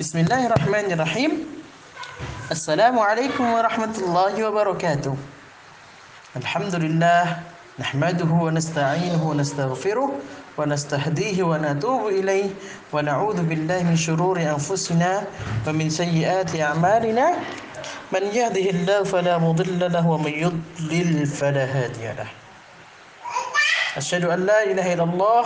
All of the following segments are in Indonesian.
بسم الله الرحمن الرحيم السلام عليكم ورحمة الله وبركاته الحمد لله نحمده ونستعينه ونستغفره ونستهديه ونتوب إليه ونعوذ بالله من شرور أنفسنا ومن سيئات أعمالنا من يهده الله فلا مضل له ومن يضلل فلا هادي له أشهد أن لا إله إلا الله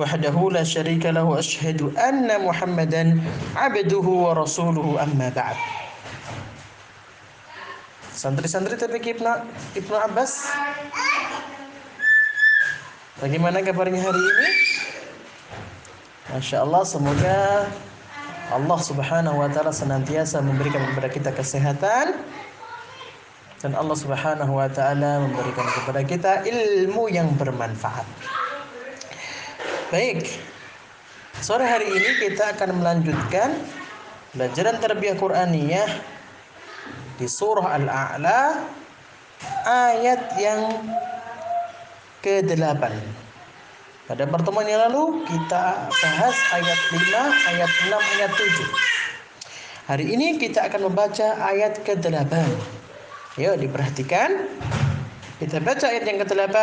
وحده لا شريك له أشهد أن محمدا عبده ورسوله أما بعد Santri-santri TPQ Ibnu, Ibnu Abbas Bagaimana kabarnya hari ini? Masya Allah semoga Allah subhanahu wa ta'ala senantiasa memberikan kepada kita kesehatan Dan Allah subhanahu wa ta'ala memberikan kepada kita ilmu yang bermanfaat Baik, sore hari ini kita akan melanjutkan pelajaran tarbiyah Qur'aniyah di surah Al-A'la ayat yang ke-8. Pada pertemuan yang lalu kita bahas ayat 5, ayat 6, ayat 7. Hari ini kita akan membaca ayat ke-8. Yuk diperhatikan. Kita baca ayat yang ke-8.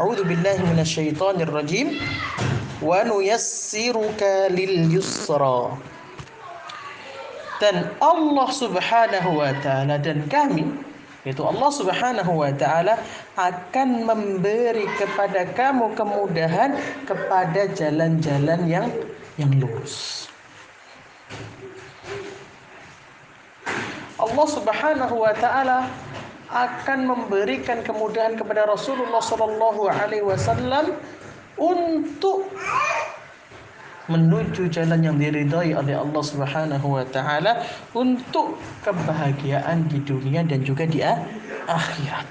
A'udzu billahi minasyaitonir rajim wa nuyassiruka dan Allah Subhanahu wa taala dan kami yaitu Allah Subhanahu wa taala akan memberi kepada kamu kemudahan kepada jalan-jalan yang yang lurus. Allah Subhanahu wa taala akan memberikan kemudahan kepada Rasulullah sallallahu alaihi wasallam untuk menuju jalan yang diridhai oleh Allah Subhanahu wa taala untuk kebahagiaan di dunia dan juga di akhirat.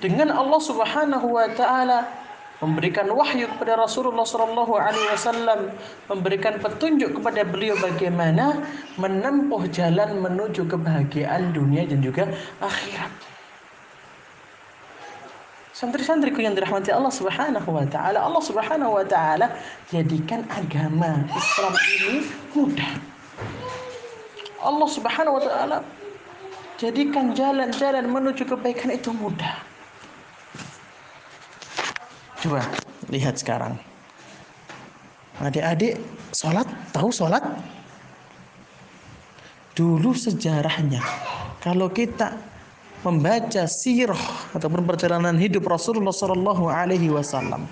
Dengan Allah Subhanahu wa taala memberikan wahyu kepada Rasulullah sallallahu alaihi wasallam, memberikan petunjuk kepada beliau bagaimana menempuh jalan menuju kebahagiaan dunia dan juga akhirat. Santri-santriku yang dirahmati Allah Subhanahu wa taala, Allah Subhanahu wa taala jadikan agama Islam ini mudah. Allah Subhanahu wa taala jadikan jalan-jalan menuju kebaikan itu mudah. Coba lihat sekarang. Adik-adik sholat, tahu sholat? Dulu sejarahnya, kalau kita membaca sirah ataupun perjalanan hidup Rasulullah Shallallahu Alaihi Wasallam.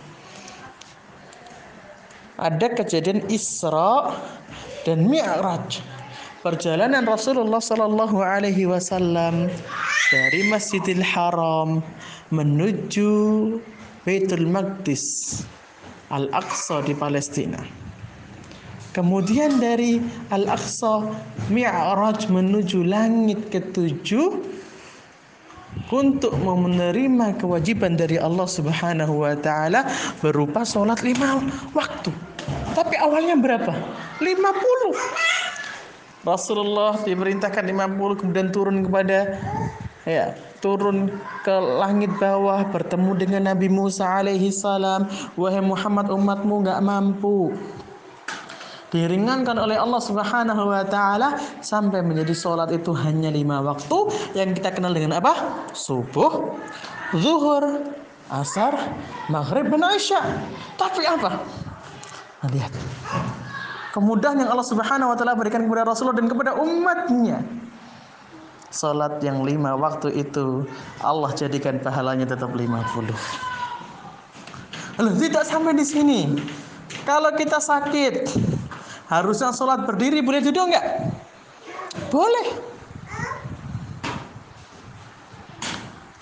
Ada kejadian Isra dan Mi'raj. Perjalanan Rasulullah Shallallahu Alaihi Wasallam dari Masjidil Haram menuju Baitul Maqdis Al-Aqsa di Palestina. Kemudian dari Al-Aqsa Mi'raj menuju langit ketujuh untuk menerima kewajiban dari Allah Subhanahu wa taala berupa sholat lima waktu. Tapi awalnya berapa? 50. Rasulullah diperintahkan 50 kemudian turun kepada ya, turun ke langit bawah bertemu dengan Nabi Musa alaihi salam, wahai Muhammad umatmu nggak mampu diringankan oleh Allah Subhanahu wa taala sampai menjadi sholat itu hanya lima waktu yang kita kenal dengan apa? Subuh, zuhur, asar, maghrib dan isya. Tapi apa? Nah, lihat. Kemudahan yang Allah Subhanahu wa taala berikan kepada Rasulullah dan kepada umatnya. Salat yang lima waktu itu Allah jadikan pahalanya tetap 50. Lalu tidak sampai di sini. Kalau kita sakit, Harusnya sholat berdiri boleh duduk enggak? Boleh.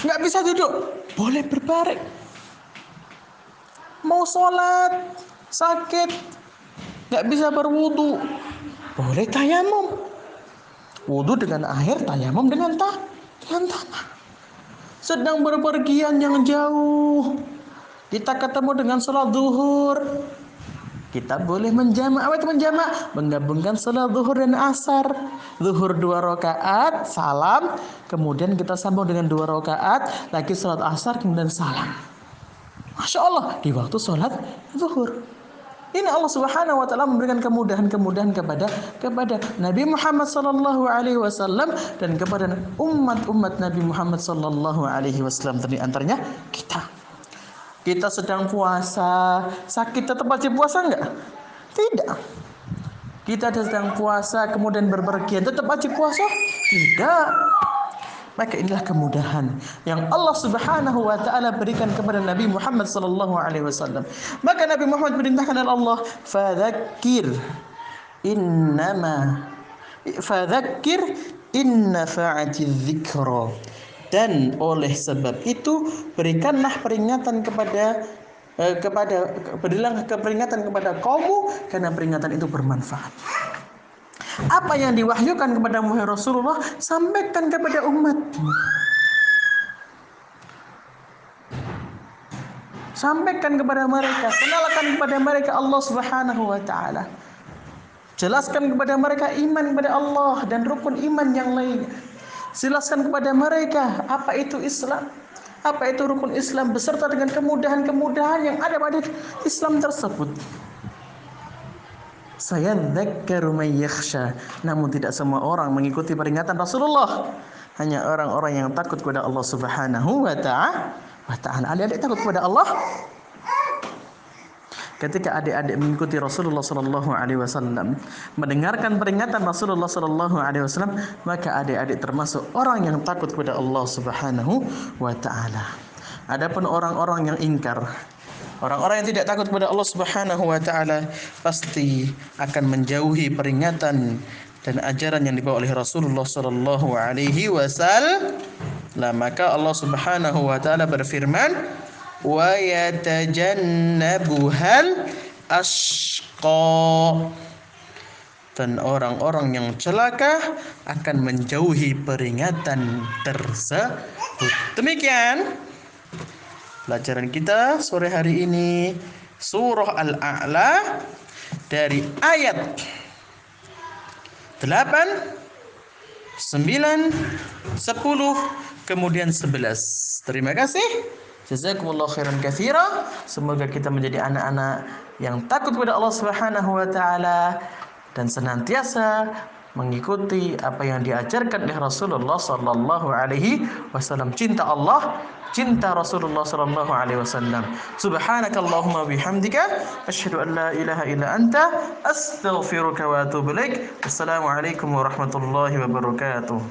Enggak bisa duduk, boleh berbaring. Mau sholat, sakit, enggak bisa berwudu, boleh tayamum. Wudu dengan air, tayamum dengan ta dengan tanah. Sedang berpergian yang jauh, kita ketemu dengan sholat zuhur, kita boleh menjamak. Apa itu menjamak? Menggabungkan salat zuhur dan asar. Zuhur dua rakaat, salam. Kemudian kita sambung dengan dua rakaat, lagi salat asar, kemudian salam. Masya Allah, di waktu salat zuhur. Ini Allah Subhanahu wa taala memberikan kemudahan-kemudahan kepada kepada Nabi Muhammad sallallahu alaihi wasallam dan kepada umat-umat Nabi Muhammad sallallahu alaihi wasallam antaranya kita. Kita sedang puasa, sakit tetap wajib puasa enggak? Tidak. Kita sedang puasa kemudian berpergian tetap wajib puasa? Tidak. Maka inilah kemudahan yang Allah Subhanahu wa taala berikan kepada Nabi Muhammad sallallahu alaihi wasallam. Maka Nabi Muhammad perintahkan oleh Allah, "Fadzakir innama fadzakir inna fa'ati dzikra." Dan oleh sebab itu berikanlah peringatan kepada eh, kepada berilah peringatan kepada kaummu karena peringatan itu bermanfaat. Apa yang diwahyukan kepada Muhammad Rasulullah sampaikan kepada umat. Sampaikan kepada mereka, kenalkan kepada mereka Allah Subhanahu wa taala. Jelaskan kepada mereka iman kepada Allah dan rukun iman yang lain. Jelaskan kepada mereka apa itu Islam, apa itu rukun Islam beserta dengan kemudahan-kemudahan yang ada pada Islam tersebut. Saya dzakkaru yakhsha. Namun tidak semua orang mengikuti peringatan Rasulullah. Hanya orang-orang yang takut kepada Allah Subhanahu wa taala. Wa taala. Adik-adik takut kepada Allah? Ketika adik-adik mengikuti Rasulullah sallallahu alaihi wasallam, mendengarkan peringatan Rasulullah sallallahu alaihi wasallam, maka adik-adik termasuk orang yang takut kepada Allah Subhanahu wa taala. Adapun orang-orang yang ingkar, Orang-orang yang tidak takut kepada Allah Subhanahu wa taala pasti akan menjauhi peringatan dan ajaran yang dibawa oleh Rasulullah sallallahu alaihi wasallam. Maka Allah Subhanahu wa taala berfirman, "Wa yatajannabuhal ashqa." Dan orang-orang yang celaka akan menjauhi peringatan tersebut. Demikian Pelajaran kita sore hari ini surah Al-A'la dari ayat 8 9 10 kemudian 11. Terima kasih. Jazakumullah khairan katsira. Semoga kita menjadi anak-anak yang takut kepada Allah Subhanahu wa taala dan senantiasa mengikuti apa yang diajarkan oleh Rasulullah sallallahu alaihi wasallam. Cinta Allah cinta Rasulullah sallallahu alaihi wasallam. Subhanakallahumma bihamdika asyhadu an la ilaha illa anta astaghfiruka wa atubu ilaik. Assalamualaikum warahmatullahi wabarakatuh.